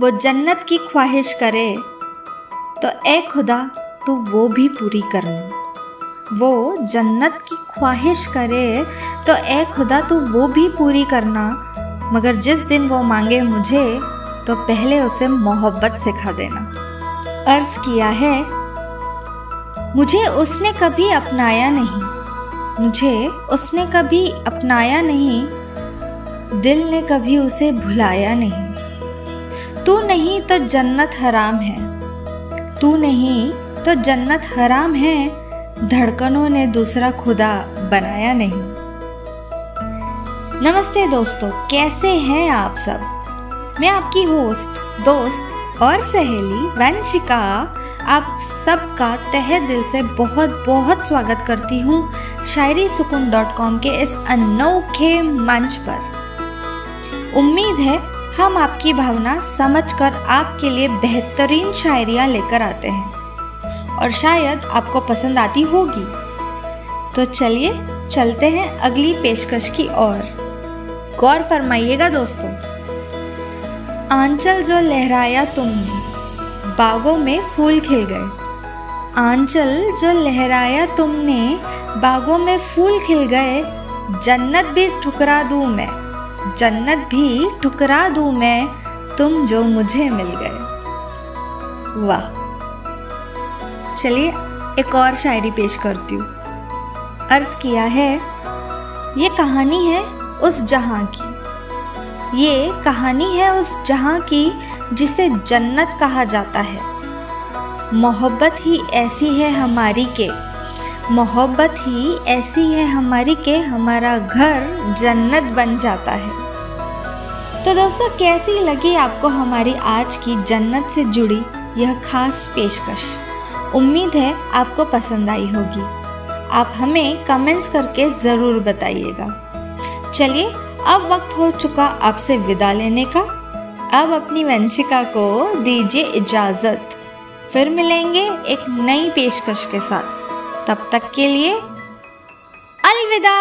वो जन्नत की ख्वाहिश करे तो ए खुदा तो वो भी पूरी करना वो जन्नत की ख्वाहिश करे तो ए खुदा तो वो भी पूरी करना। मगर जिस दिन वो मांगे मुझे तो पहले उसे मोहब्बत सिखा देना। अर्ज़ किया है, मुझे उसने कभी अपनाया नहीं। मुझे उसने कभी अपनाया नहीं, दिल ने कभी उसे भुलाया नहीं। तू नहीं तो जन्नत हराम है। तू नहीं तो जन्नत हराम है, धड़कनों ने दूसरा खुदा बनाया नहीं। नमस्ते दोस्तों, कैसे हैं आप सब? मैं आपकी होस्ट, दोस्त और सहेली वंशिका, आप सबका तहे दिल से बहुत बहुत स्वागत करती हूँ शायरी सुकून डॉट कॉम के इस अनोखे मंच पर। उम्मीद है हम आपकी भावना समझकर आपके लिए बेहतरीन शायरियाँ लेकर आते हैं। और शायद आपको पसंद आती होगी। तो चलिए, चलते हैं अगली पेशकश की ओर। गौर फरमाइएगा दोस्तों। आंचल जो लहराया तुमने, बागों में फूल खिल गए। आंचल जो लहराया तुमने, बागों में फूल खिल गए, जन्नत भी ठुकरा दूँ मैं। जन्नत भी ठुकरा दूँ मैं, तुम जो मुझे मिल गए। वाह। चलिए, एक और शायरी पेश करती हूँ। अर्ज़ किया है, ये कहानी है उस जहाँ की। ये कहानी है उस जहाँ की जिसे जन्नत कहा जाता है। मोहब्बत ही ऐसी है हमारी के। मोहब्बत ही ऐसी है हमारी के हमारा घर जन्नत बन जाता है। तो दोस्तों, कैसी लगी आपको हमारी आज की जन्नत से जुड़ी यह खास पेशकश? उम्मीद है आपको पसंद आई होगी। आप हमें कमेंट्स करके ज़रूर बताइएगा। चलिए, अब वक्त हो चुका आपसे विदा लेने का। अब अपनी वंशिका को दीजिए इजाज़त। फिर मिलेंगे एक नई पेशकश के साथ। तब तक के लिए अलविदा।